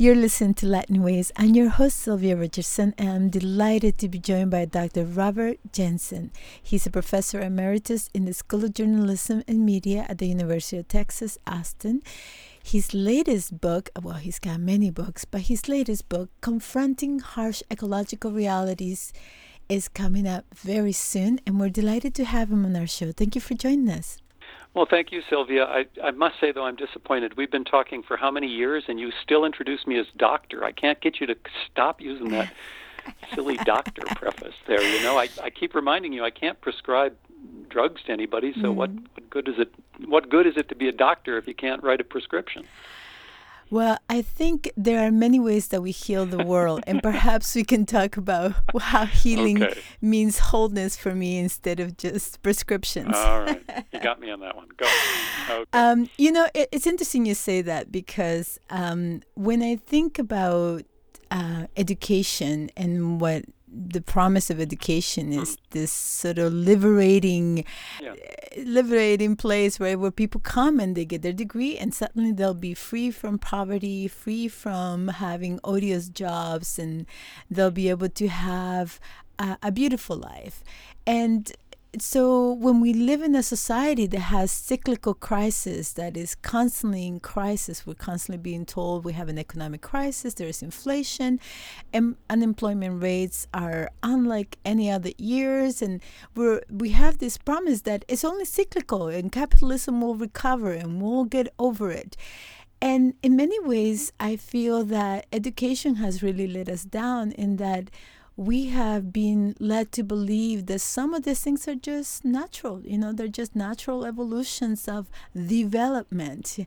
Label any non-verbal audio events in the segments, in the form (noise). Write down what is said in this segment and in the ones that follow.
You're listening to Latin Waves. I'm your host, Sylvia Richardson, and I'm delighted to be joined by Dr. Robert Jensen. He's a professor emeritus in the School of Journalism and Media at the University of Texas, Austin. His latest book, well, he's got many books, but his latest book, Confronting Harsh Ecological Realities, is coming up very soon, and we're delighted to have him on our show. Thank you for joining us. Well, thank you, Sylvia. I, I must say, though, I'm disappointed. We've been talking for how many years, and you still introduce me as doctor. I can't get you to stop using that (laughs) silly doctor preface there. You know, I, I keep reminding you I can't prescribe drugs to anybody. So mm. what, what good is it? What good is it to be a doctor if you can't write a prescription? Well, I think there are many ways that we heal the world, and perhaps we can talk about (laughs) how healing okay. means wholeness for me instead of just prescriptions. All right, (laughs) you got me on that one. Go. Okay. Um, you know, it, it's interesting you say that because um, when I think about uh, education and what the promise of education is this sort of liberating yeah. Eh, liberating place where, where people come and they get their degree and suddenly they'll be free from poverty free from having odious jobs and they'll be able to have a, a beautiful life and so when we live in a society that has cyclical crisis that is constantly in crisis we're constantly being told we have an economic crisis there is inflation and unemployment rates are unlike any other years and we're we have this promise that it's only cyclical and capitalism will recover and we'll get over it. And in many ways i feel that education has really let us down in that we have been led to believe that some of these things are just natural. You know, they're just natural evolutions of development.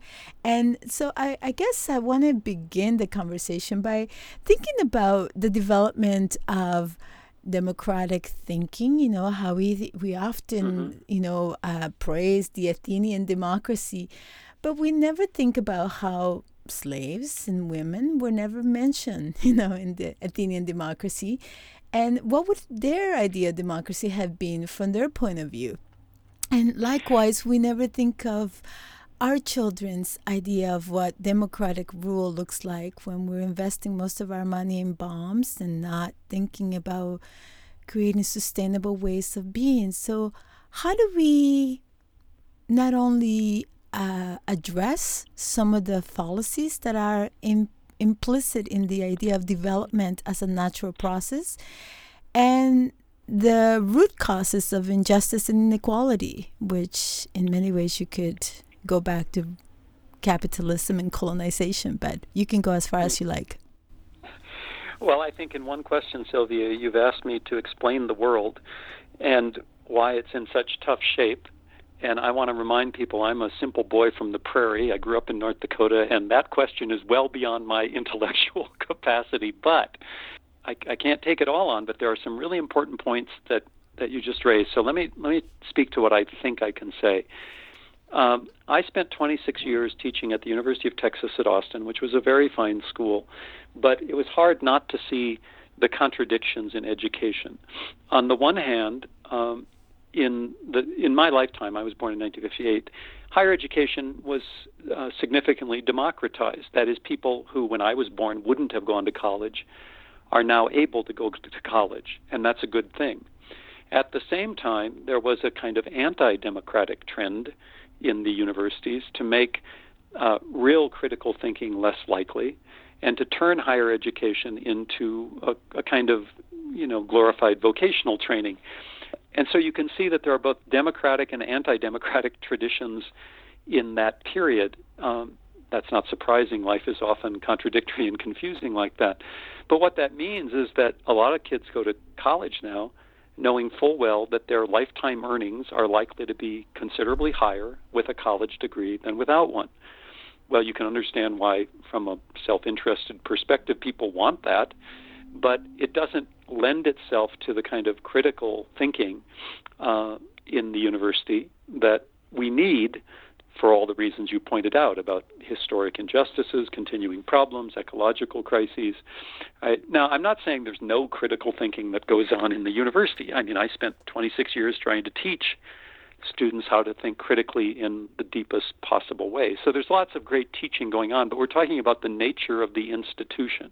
And so I, I guess I want to begin the conversation by thinking about the development of democratic thinking you know how we we often mm-hmm. you know uh, praise the athenian democracy but we never think about how slaves and women were never mentioned, (laughs) you know, in the Athenian democracy. And what would their idea of democracy have been from their point of view? And likewise, we never think of our children's idea of what democratic rule looks like when we're investing most of our money in bombs and not thinking about creating sustainable ways of being. So, how do we not only uh, address some of the fallacies that are in, implicit in the idea of development as a natural process and the root causes of injustice and inequality, which in many ways you could go back to capitalism and colonization, but you can go as far as you like. Well, I think in one question, Sylvia, you've asked me to explain the world and why it's in such tough shape. And I want to remind people I'm a simple boy from the prairie. I grew up in North Dakota, and that question is well beyond my (laughs) intellectual capacity. But I, I can't take it all on. But there are some really important points that, that you just raised. So let me let me speak to what I think I can say. Um, I spent 26 years teaching at the University of Texas at Austin, which was a very fine school, but it was hard not to see the contradictions in education. On the one hand, um, in the in my lifetime, I was born in 1958. Higher education was uh, significantly democratized. That is, people who, when I was born, wouldn't have gone to college, are now able to go to college, and that's a good thing. At the same time, there was a kind of anti-democratic trend in the universities to make uh, real critical thinking less likely, and to turn higher education into a, a kind of you know glorified vocational training and so you can see that there are both democratic and anti democratic traditions in that period. Um, that's not surprising. Life is often contradictory and confusing like that. But what that means is that a lot of kids go to college now knowing full well that their lifetime earnings are likely to be considerably higher with a college degree than without one. Well, you can understand why, from a self interested perspective, people want that, but it doesn't lend itself to the kind of critical thinking uh, in the university that we need for all the reasons you pointed out about historic injustices, continuing problems, ecological crises. I, now, I'm not saying there's no critical thinking that goes on in the university. I mean, I spent 26 years trying to teach students how to think critically in the deepest possible way. So there's lots of great teaching going on, but we're talking about the nature of the institution.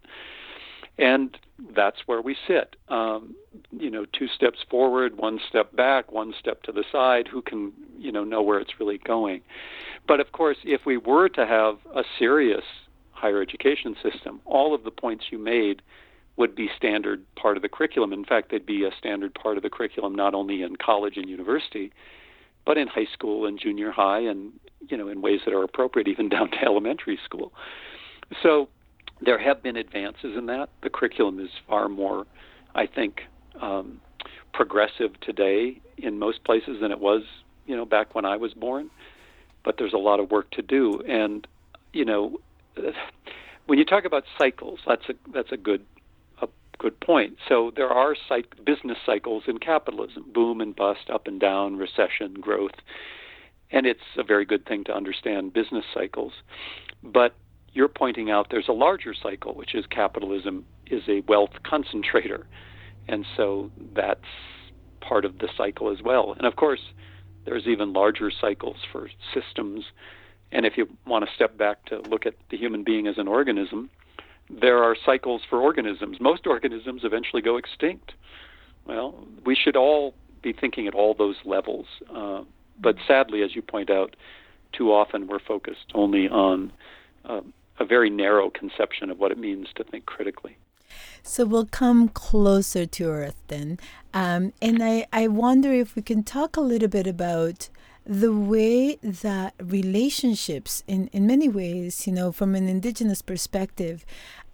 And that's where we sit. Um, you know, two steps forward, one step back, one step to the side. Who can, you know, know where it's really going? But of course, if we were to have a serious higher education system, all of the points you made would be standard part of the curriculum. In fact, they'd be a standard part of the curriculum not only in college and university, but in high school and junior high, and you know, in ways that are appropriate even (laughs) down to elementary school. So there have been advances in that. The curriculum is far more, I think, um, progressive today in most places than it was, you know, back when I was born. But there's a lot of work to do, and you know, (sighs) when you talk about cycles, that's a that's a good a good point. So there are business cycles in capitalism: boom and bust, up and down, recession, growth, and it's a very good thing to understand business cycles. But you're pointing out there's a larger cycle, which is capitalism is a wealth concentrator. And so that's part of the cycle as well. And of course, there's even larger cycles for systems. And if you want to step back to look at the human being as an organism, there are cycles for organisms. Most organisms eventually go extinct. Well, we should all be thinking at all those levels. Uh, but sadly, as you point out, too often we're focused only on uh, a very narrow conception of what it means to think critically. So we'll come closer to Earth then. Um, and I, I wonder if we can talk a little bit about the way that relationships, in, in many ways, you know, from an indigenous perspective,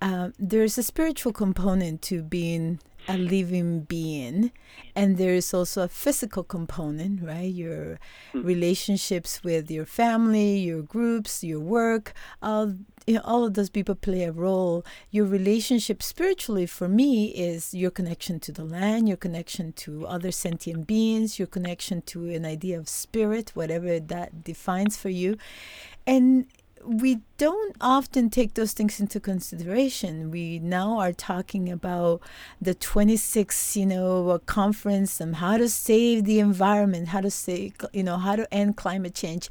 uh, there's a spiritual component to being a living being and there's also a physical component right your mm. relationships with your family your groups your work all you know, all of those people play a role your relationship spiritually for me is your connection to the land your connection to other sentient beings your connection to an idea of spirit whatever that defines for you and we don't often take those things into consideration. We now are talking about the 26, you know, uh, conference on how to save the environment, how to save, you know, how to end climate change.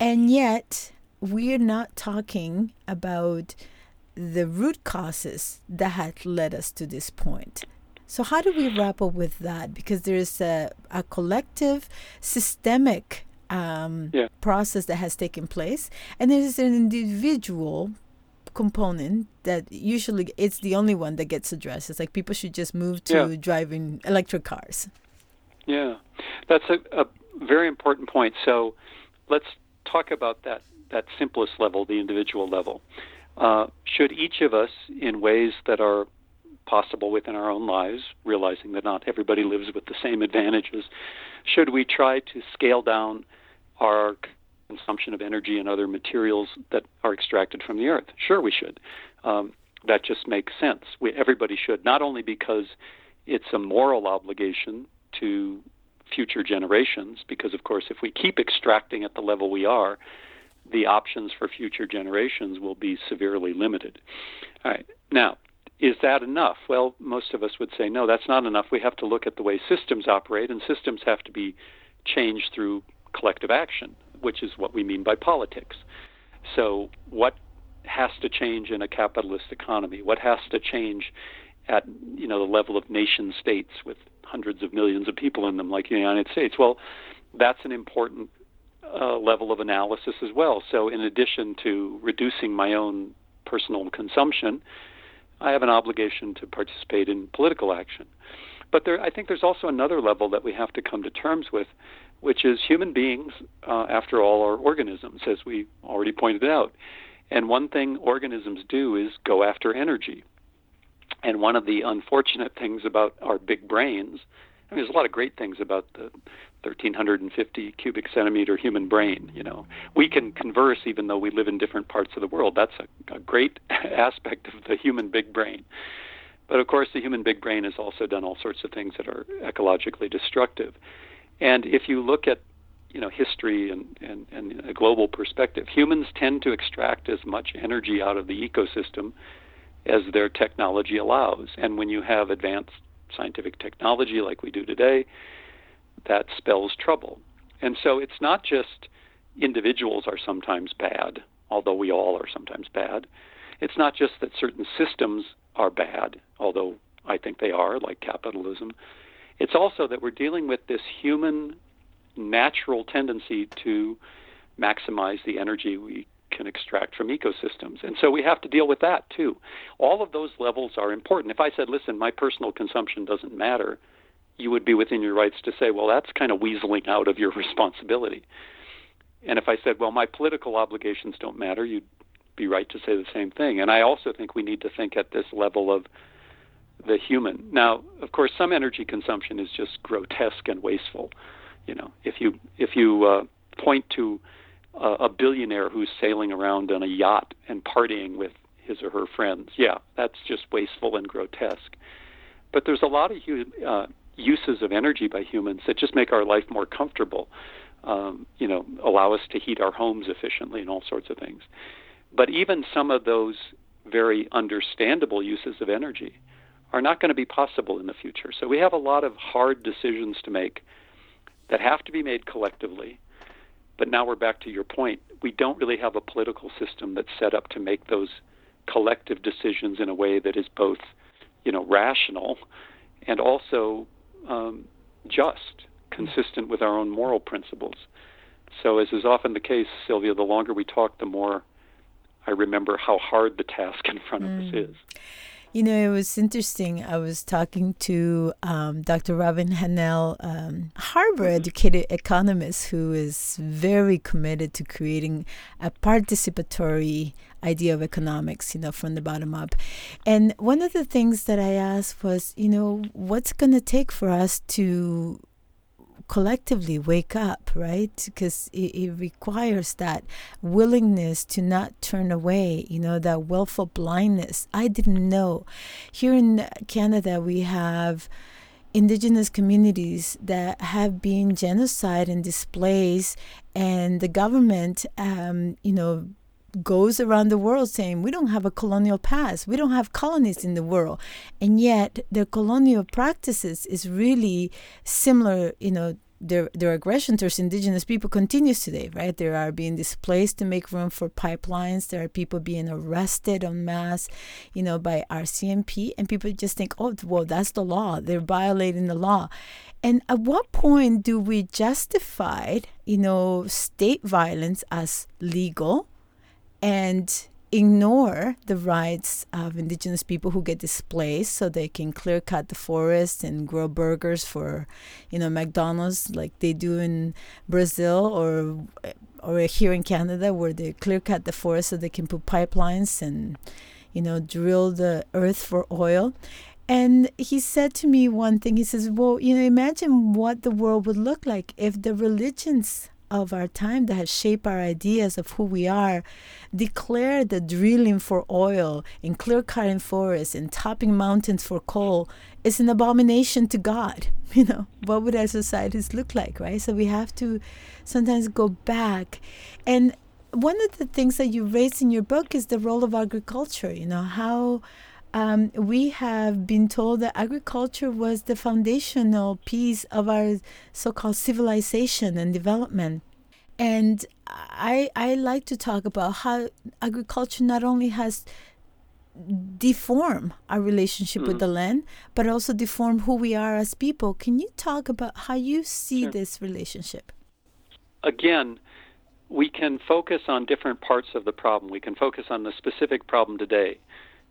And yet, we're not talking about the root causes that had led us to this point. So, how do we wrap up with that? Because there's a, a collective, systemic um, yeah. process that has taken place, and there is an individual component that usually it's the only one that gets addressed. It's like people should just move to yeah. driving electric cars. Yeah, that's a, a very important point. So let's talk about that that simplest level, the individual level. Uh, should each of us, in ways that are possible within our own lives, realizing that not everybody lives with the same advantages, should we try to scale down our consumption of energy and other materials that are extracted from the earth? Sure, we should. Um, that just makes sense. We, everybody should, not only because it's a moral obligation to future generations, because of course, if we keep extracting at the level we are, the options for future generations will be severely limited. All right. Now, is that enough? Well, most of us would say no, that's not enough. We have to look at the way systems operate, and systems have to be changed through collective action, which is what we mean by politics. So, what has to change in a capitalist economy? What has to change at you know the level of nation states with hundreds of millions of people in them, like the United States? Well, that's an important uh, level of analysis as well. So, in addition to reducing my own personal consumption, I have an obligation to participate in political action. But there, I think there's also another level that we have to come to terms with, which is human beings, uh, after all, are organisms, as we already pointed out. And one thing organisms do is go after energy. And one of the unfortunate things about our big brains, Mean, there's a lot of great things about the 1350 cubic centimeter human brain. You know, we can converse even though we live in different parts of the world. That's a, a great (laughs) aspect of the human big brain. But of course, the human big brain has also done all sorts of things that are ecologically destructive. And if you look at you know history and, and, and a global perspective, humans tend to extract as much energy out of the ecosystem as their technology allows. And when you have advanced scientific technology like we do today, that spells trouble. And so it's not just individuals are sometimes bad, although we all are sometimes bad. It's not just that certain systems are bad, although I think they are, like capitalism. It's also that we're dealing with this human natural tendency to maximize the energy we can extract from ecosystems. And so we have to deal with that too. All of those levels are important. If I said, listen, my personal consumption doesn't matter, you would be within your rights to say, well, that's kind of weaseling out of your (laughs) responsibility. And if I said, well, my political obligations don't matter, you'd be right to say the same thing. And I also think we need to think at this level of the human. Now, of course, some energy consumption is just grotesque and wasteful. You know, if you if you uh, point to a, billionaire who's sailing around on a yacht and partying with his or her friends, yeah, that's just wasteful and grotesque. But there's a lot of uh, uses of energy by humans that just make our life more comfortable. Um, you know, allow us to heat our homes efficiently and all sorts of things. But even some of those very understandable uses of energy are not going to be possible in the future. So we have a lot of hard decisions to make that have to be made collectively. But now we're back to your point. We don't really have a political system that's set up to make those collective decisions in a way that is both, you know, rational and also um, just, consistent with our own moral principles. So, as is often the case, Sylvia, the longer we talk, the more I remember how hard the task in front mm. of us mm. is. You know, it was interesting. I was talking to um, Dr. Robin Hahnel, um, Harvard mm-hmm. educated economist, who is very committed to creating a participatory idea of economics, you know, from the bottom up. And one of the things that I asked was, you know, what's going to take for us to collectively wake up, right? Because it, it, requires that willingness to not turn away, you know, that willful blindness. I didn't know. Here in Canada, we have indigenous communities that have been genocide and displaced, and the government, um, you know, goes around the world saying we don't have a colonial past. We don't have colonies in the world. And yet their colonial practices is really similar you know their their aggression towards indigenous people continues today right? They are being displaced to make room for pipelines. There are people being arrested en masse you know by RCMP and people just think oh well that's the law. They're violating the law. And at what point do we justify you know state violence as legal and ignore the rights of indigenous people who get displaced so they can clear cut the forest and grow burgers for you know McDonald's like they do in Brazil or or here in Canada where they clear cut the forest so they can put pipelines and you know drill the earth for oil. And he said to me one thing he says well you know imagine what the world would look like if the religions of our time that has shaped our ideas of who we are declare the drilling for oil and clear cutting forests and topping mountains for coal is an abomination to God. (laughs) You know, what would our societies look like, right? So we have to sometimes go back. And one of the things that you raised in your book is the role of agriculture, you know, how um, we have been told that agriculture was the foundational piece of our so-called civilization and development. And I I like to talk about how agriculture not only has deform our relationship mm. with the mm-hmm. land, but also deform who we are as people. Can you talk about how you see sure. this relationship? Again, we can focus on different parts of the problem. We can focus on the specific problem today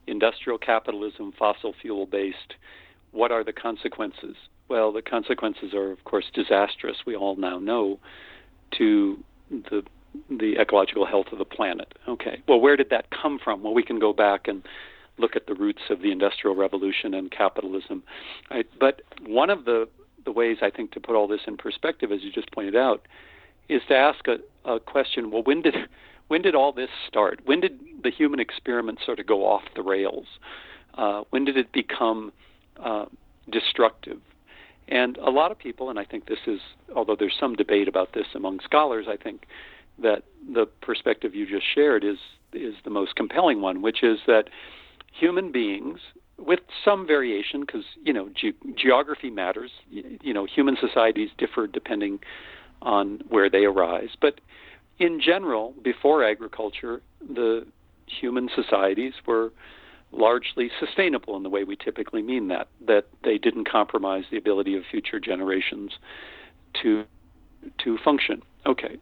industrial capitalism, fossil fuel based, what are the consequences? Well, the consequences are, of course, disastrous. We all now know to the the ecological health of the planet. Okay. Well, where did that come from? Well, we can go back and look at the roots of the Industrial Revolution and capitalism. But one of the the ways I think to put all this in perspective, as you just pointed out, is to ask a, a question. Well, when did when did all this start? When did the human experiment sort of go off the rails? Uh, when did it become uh, destructive? And a lot of people, and I think this is, although there's some debate about this among scholars, I think that the perspective you just shared is is the most compelling one, which is that human beings, with some variation, because you know ge- geography matters. You, you know, human societies differ depending on where they arise, but in general, before agriculture, the human societies were largely sustainable in the way we typically mean that, that they didn't compromise the ability of future generations to to function. Okay,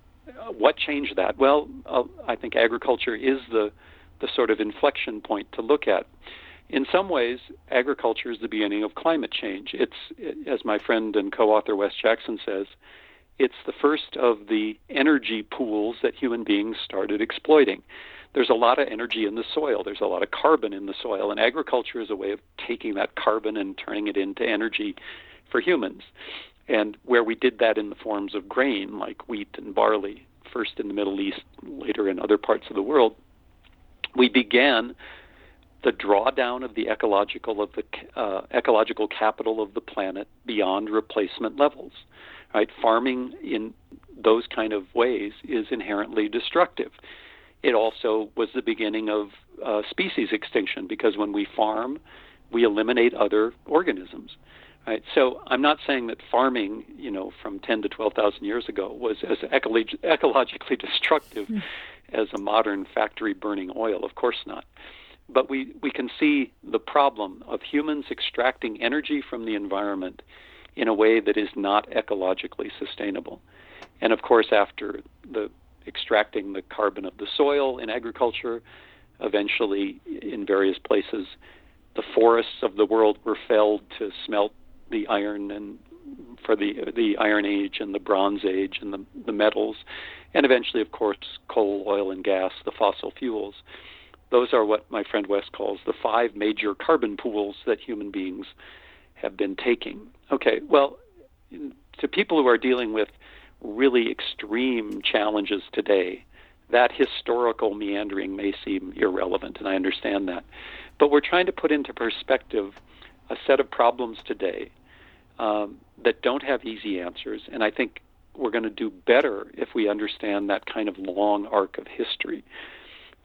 what changed that? Well, uh, I think agriculture is the the sort of inflection point to look at. In some ways, agriculture is the beginning of climate change. It's, as my friend and co-author Wes Jackson says, it's the first of the energy pools that human beings started exploiting there's a lot of energy in the soil. There's a lot of carbon in the soil, and agriculture is a way of taking that carbon and turning it into energy for humans. And where we did that in the forms of grain, like wheat and barley, first in the Middle East, later in other parts of the world, we began the drawdown of the ecological of the uh, ecological capital of the planet beyond replacement levels. Right, farming in those kind of ways is inherently destructive it also was the beginning of uh, species extinction because when we farm, we eliminate other organisms. Right? So I'm not saying that farming, you know, from 10 to 12,000 years ago was as ecolog- ecologically (laughs) destructive mm. as a modern factory burning oil. Of course not. But we, we can see the problem of humans extracting energy from the environment in a way that is not ecologically sustainable. And of course, after the extracting the carbon of the soil in agriculture. Eventually, in various places, the forests of the world were felled to smelt the iron and for the the Iron Age and the Bronze Age and the, the metals, and eventually, of course, coal, oil, and gas, the fossil fuels. Those are what my friend Wes calls the five major carbon pools that human beings have been taking. Okay, well, to people who are dealing with really extreme challenges today, that historical meandering may seem irrelevant, and I understand that. But we're trying to put into perspective a set of problems today um, that don't have easy answers, and I think we're going to do better if we understand that kind of long arc of history.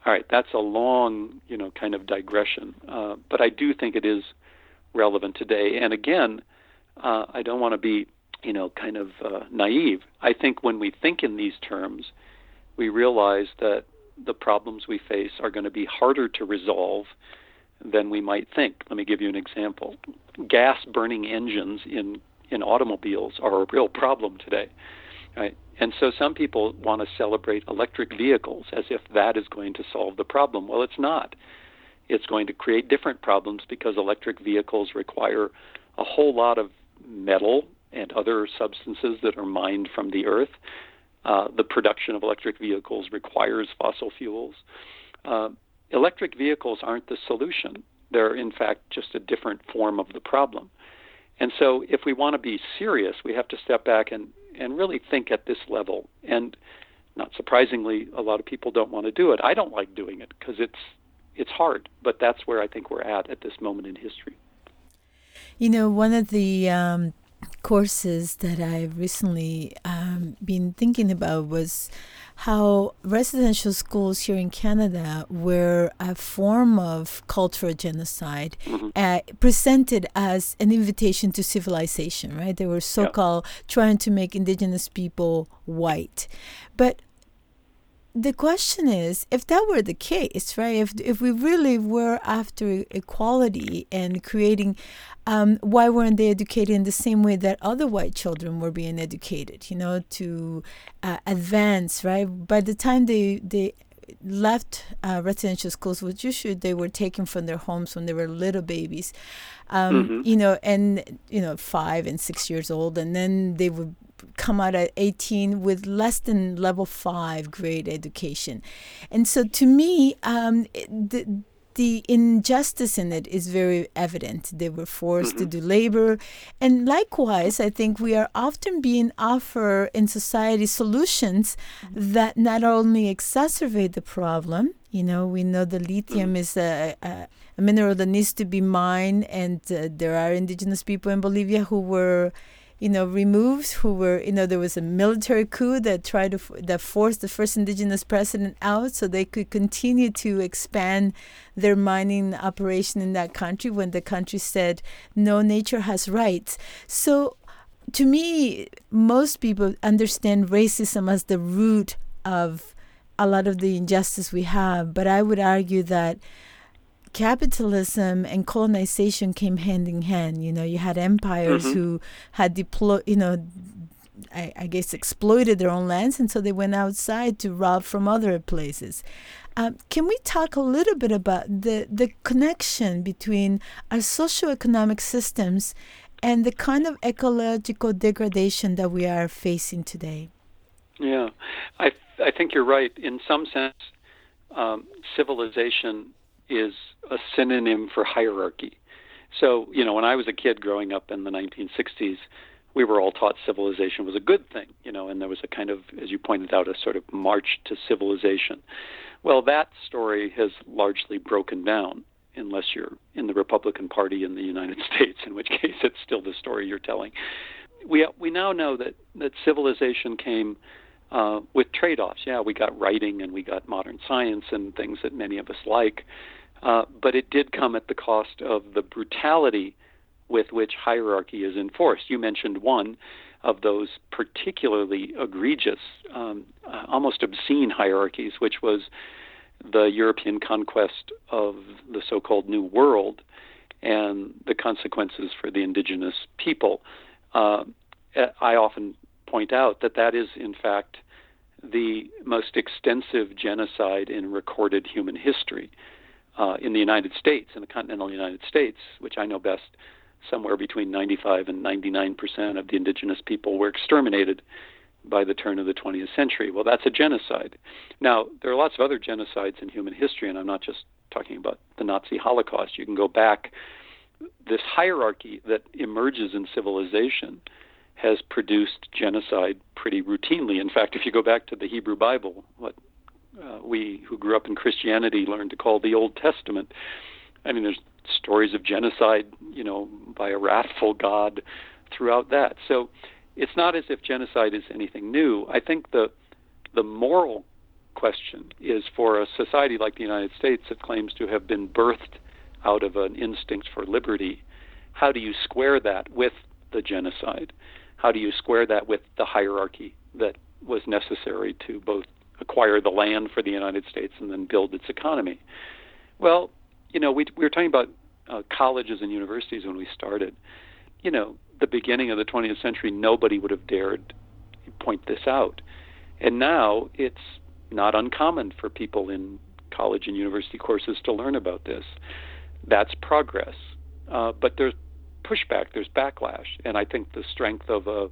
All right, that's a long, you know, kind of digression, uh, but I do think it is relevant today. And again, uh, I don't want to be you know, kind of uh, naive. I think when we think in these terms, we realize that the problems we face are going to be harder to resolve than we might think. Let me give you an example. Gas burning engines in, in automobiles are a real problem today. Right? And so some people want to celebrate electric vehicles as if that is going to solve the problem. Well, it's not. It's going to create different problems because electric vehicles require a whole lot of metal and other substances that are mined from the earth. Uh, the production of electric vehicles requires fossil fuels. Uh, electric vehicles aren't the solution. They're, in fact, just a different form of the problem. And so, if we want to be serious, we have to step back and, and really think at this level. And not surprisingly, a lot of people don't want to do it. I don't like doing it because it's it's hard, but that's where I think we're at at this moment in history. You know, one of the um, courses that I've recently um, been thinking about was how residential schools here in Canada were a form of cultural genocide mm-hmm. uh, presented as an invitation to civilization, right? They were so called yeah. trying to make Indigenous people white. But the question is if that were the case right if if we really were after equality and creating um, why weren't they educated in the same way that other white children were being educated you know to uh, advance right by the time they they left uh, residential schools which usually they were taken from their homes when they were little babies um, mm-hmm. you know and you know five and six years old and then they would come out at 18 with less than level five grade education. And so to me, um, the, the injustice in it is very evident. They were forced mm-hmm. to do labor. And likewise, I think we are often being offered in society solutions that not only exacerbate the problem, You know, we know the lithium is a, a, a mineral that needs to be mined, and uh, there are indigenous people in Bolivia who were, you know, removed. Who were, you know, there was a military coup that tried to that forced the first indigenous president out, so they could continue to expand their mining operation in that country when the country said no, nature has rights. So to me, most people understand racism as the root of a lot of the injustice we have. But I would argue that capitalism and colonization came hand in hand. You know, you had empires mm-hmm. who had deployed, you know, I, I, guess exploited their own lands, and so they went outside to rob from other places. Um, can we talk a little bit about the, the connection between our socioeconomic systems and the kind of ecological degradation that we are facing today? Yeah, I I think you're right. In some sense, um, civilization is a synonym for hierarchy. So, you know, when I was a kid growing up in the 1960s, we were all taught civilization was a good thing, you know, and there was a kind of, as you pointed out, a sort of march to civilization. Well, that story has largely broken down, unless you're in the Republican Party in the United (laughs) States, in which case it's still the story you're telling. We we now know that that civilization came uh, with trade offs. Yeah, we got writing and we got modern science and things that many of us like, uh, but it did come at the cost of the brutality with which hierarchy is enforced. You mentioned one of those particularly egregious, um, uh, almost obscene hierarchies, which was the European conquest of the so called New World and the consequences for the indigenous people. Uh, I often point out that that is, in fact, the most extensive genocide in recorded human history uh, in the United States, in the continental United States, which I know best. Somewhere between 95 and 99 percent of the indigenous people were exterminated by the turn of the 20th century. Well, that's a genocide. Now, there are lots of other genocides in human history, and I'm not just talking about the Nazi Holocaust. You can go back. This hierarchy that emerges in civilization has produced genocide pretty routinely. In fact, if you go back to the Hebrew Bible, what uh, we who grew up in Christianity learned to call the Old Testament, I mean, there's stories of genocide, you know, by a wrathful God throughout that. So it's not as if genocide is anything new. I think the the moral question is for a society like the United States that claims to have been birthed out of an instinct for liberty, how do you square that with the genocide? How do you square that with the hierarchy that was necessary to both acquire the land for the United States and then build its economy? Well, you know, we, we were talking about uh, colleges and universities when we started. You know, the beginning of the 20th century, nobody would have dared point this out. And now it's not uncommon for people in college and university courses to learn about this. That's progress. Uh, but there's pushback, there's backlash, and I think the strength of a,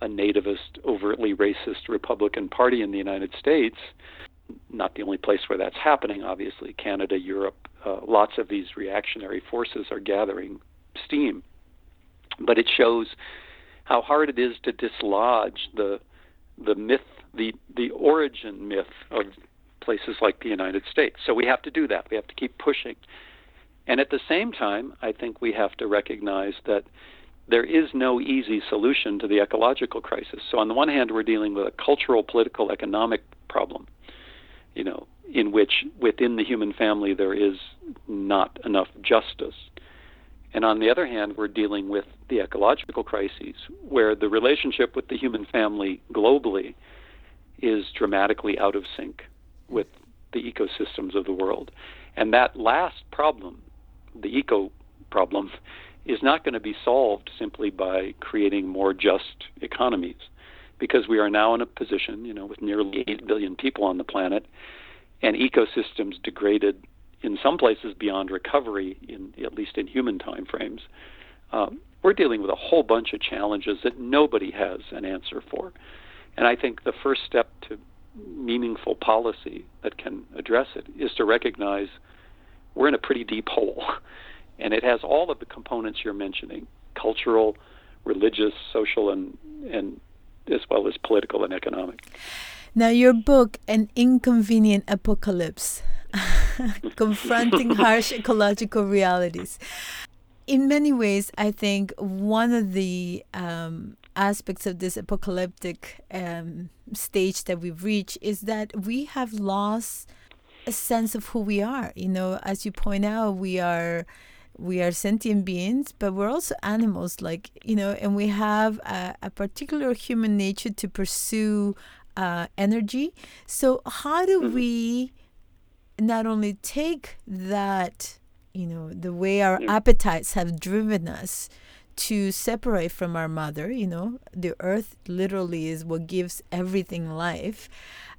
a nativist, overtly racist Republican Party in the United States, not the only place where that's happening, obviously, Canada, Europe, uh, lots of these reactionary forces are gathering steam. But it shows how hard it is to dislodge the the myth, the the origin myth of places like the United States. So we have to do that. We have to keep pushing. And at the same time, I think we have to recognize that there is no easy solution to the ecological crisis. So on the one hand, we're dealing with a cultural, political, economic problem, you know, in which within the human family there is not enough justice. And on the other hand, we're dealing with the ecological crises where the relationship with the human family globally is dramatically out of sync with the ecosystems of the world. And that last problem the eco problem is not going to be solved simply by creating more just economies because we are now in a position, you know, with nearly 8 billion people on the planet and ecosystems degraded in some places beyond recovery, in at least in human time frames. Um, we're dealing with a whole bunch of challenges that nobody has an answer for. And I think the first step to meaningful policy that can address it is to recognize we're in a pretty deep hole. And it has all of the components you're mentioning cultural, religious, social, and, and as well as political and economic. Now, your book, An Inconvenient Apocalypse, (laughs) confronting (laughs) harsh ecological realities. In many ways, I think one of the um, aspects of this apocalyptic um, stage that we've reached is that we have lost a sense of who we are. You know, as you point out, we are we are sentient beings, but we're also animals, like, you know, and we have a, a particular human nature to pursue uh, energy. So, how do Mm-hmm. we not only take that, you know, the way our appetites have driven us to separate from our mother, you know, the earth literally is what gives everything life.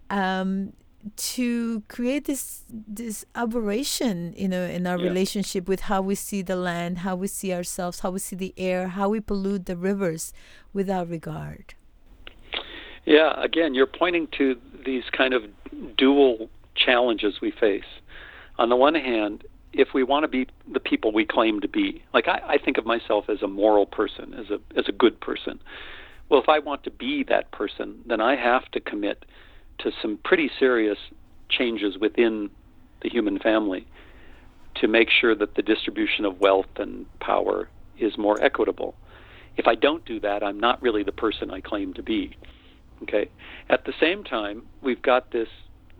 Um, to create this this aberration you know in our Yeah. relationship with how we see the land how we see ourselves how we see the air how we pollute the rivers without regard Yeah, again, you're pointing to these kind of dual challenges we face. On the one hand, if we want to be the people we claim to be, like I, I think of myself as a moral person, as a as a good person. Well, if I want to be that person, then I have to commit to some pretty serious changes within the human family to make sure that the distribution of wealth and power is more equitable. If I don't do that, I'm not really the person I claim to be. Okay. At the same time, we've got this,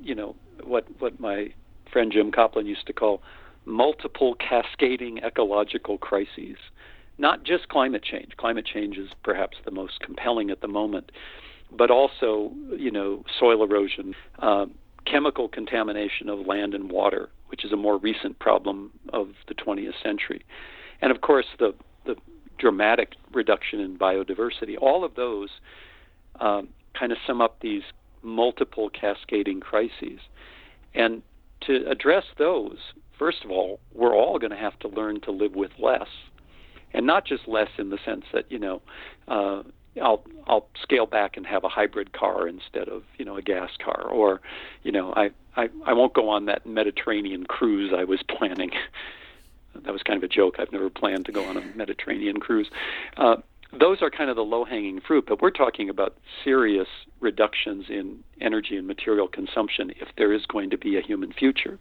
you know, what what my friend Jim Koplin used to call multiple cascading ecological crises. Not just climate change. Climate change is perhaps the most compelling at the moment, but also, you know, soil erosion, um, chemical contamination of land and water, which is a more recent problem of the 20th century, and of course the the dramatic reduction in biodiversity. All of those um, kind of sum up these multiple cascading crises. And to address those, first of all, we're all going to have to learn to live with less, and not just less in the sense that you know. Uh, I'll I'll scale back and have a hybrid car instead of you know a gas car, or you know I I, I won't go on that Mediterranean cruise I was (laughs) planning. that was kind of a joke. I've never planned to go on a Mediterranean cruise. Uh, those are kind of the low-hanging fruit, but we're talking about serious reductions in energy and material consumption if there is going to be a human future.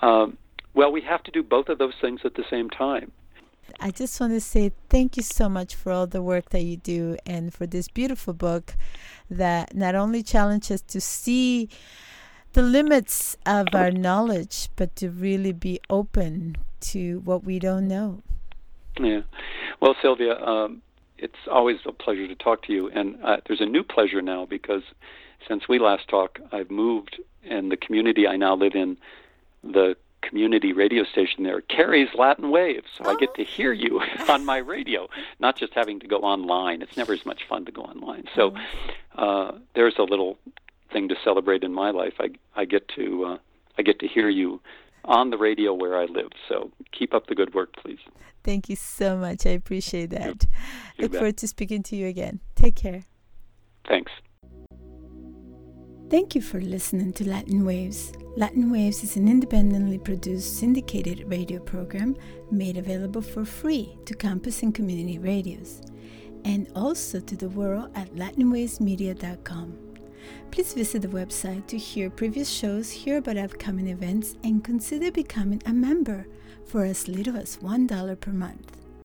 Um, well, we have to do both of those things at the same time. I just want to say thank you so much for all the work that you do and for this beautiful book that not only challenges to see the limits of our knowledge, but to really be open to what we don't know. Yeah. Well, Sylvia, um, it's always a pleasure to talk to you. And uh, there's a new pleasure now because since we last talked, I've moved, and the community I now live in, the community radio station there carries Latin waves, so I get to hear you (laughs) on my radio, not just having to go online. It's never as much fun to go online. So uh, there's a little thing to celebrate in my life. I I get to uh, I get to hear you on the radio where I live. So keep up the good work, please. Thank you so much. I appreciate that. You Look bet. forward to speaking to you again. Take care. Thanks. Thank you for listening to Latin Waves. Latin Waves is an independently produced syndicated radio program made available for free to campus and community radios and also to the world at latinwavesmedia.com. Please visit the website to hear previous shows, hear about upcoming events, and consider becoming a member for as little as $1 per month.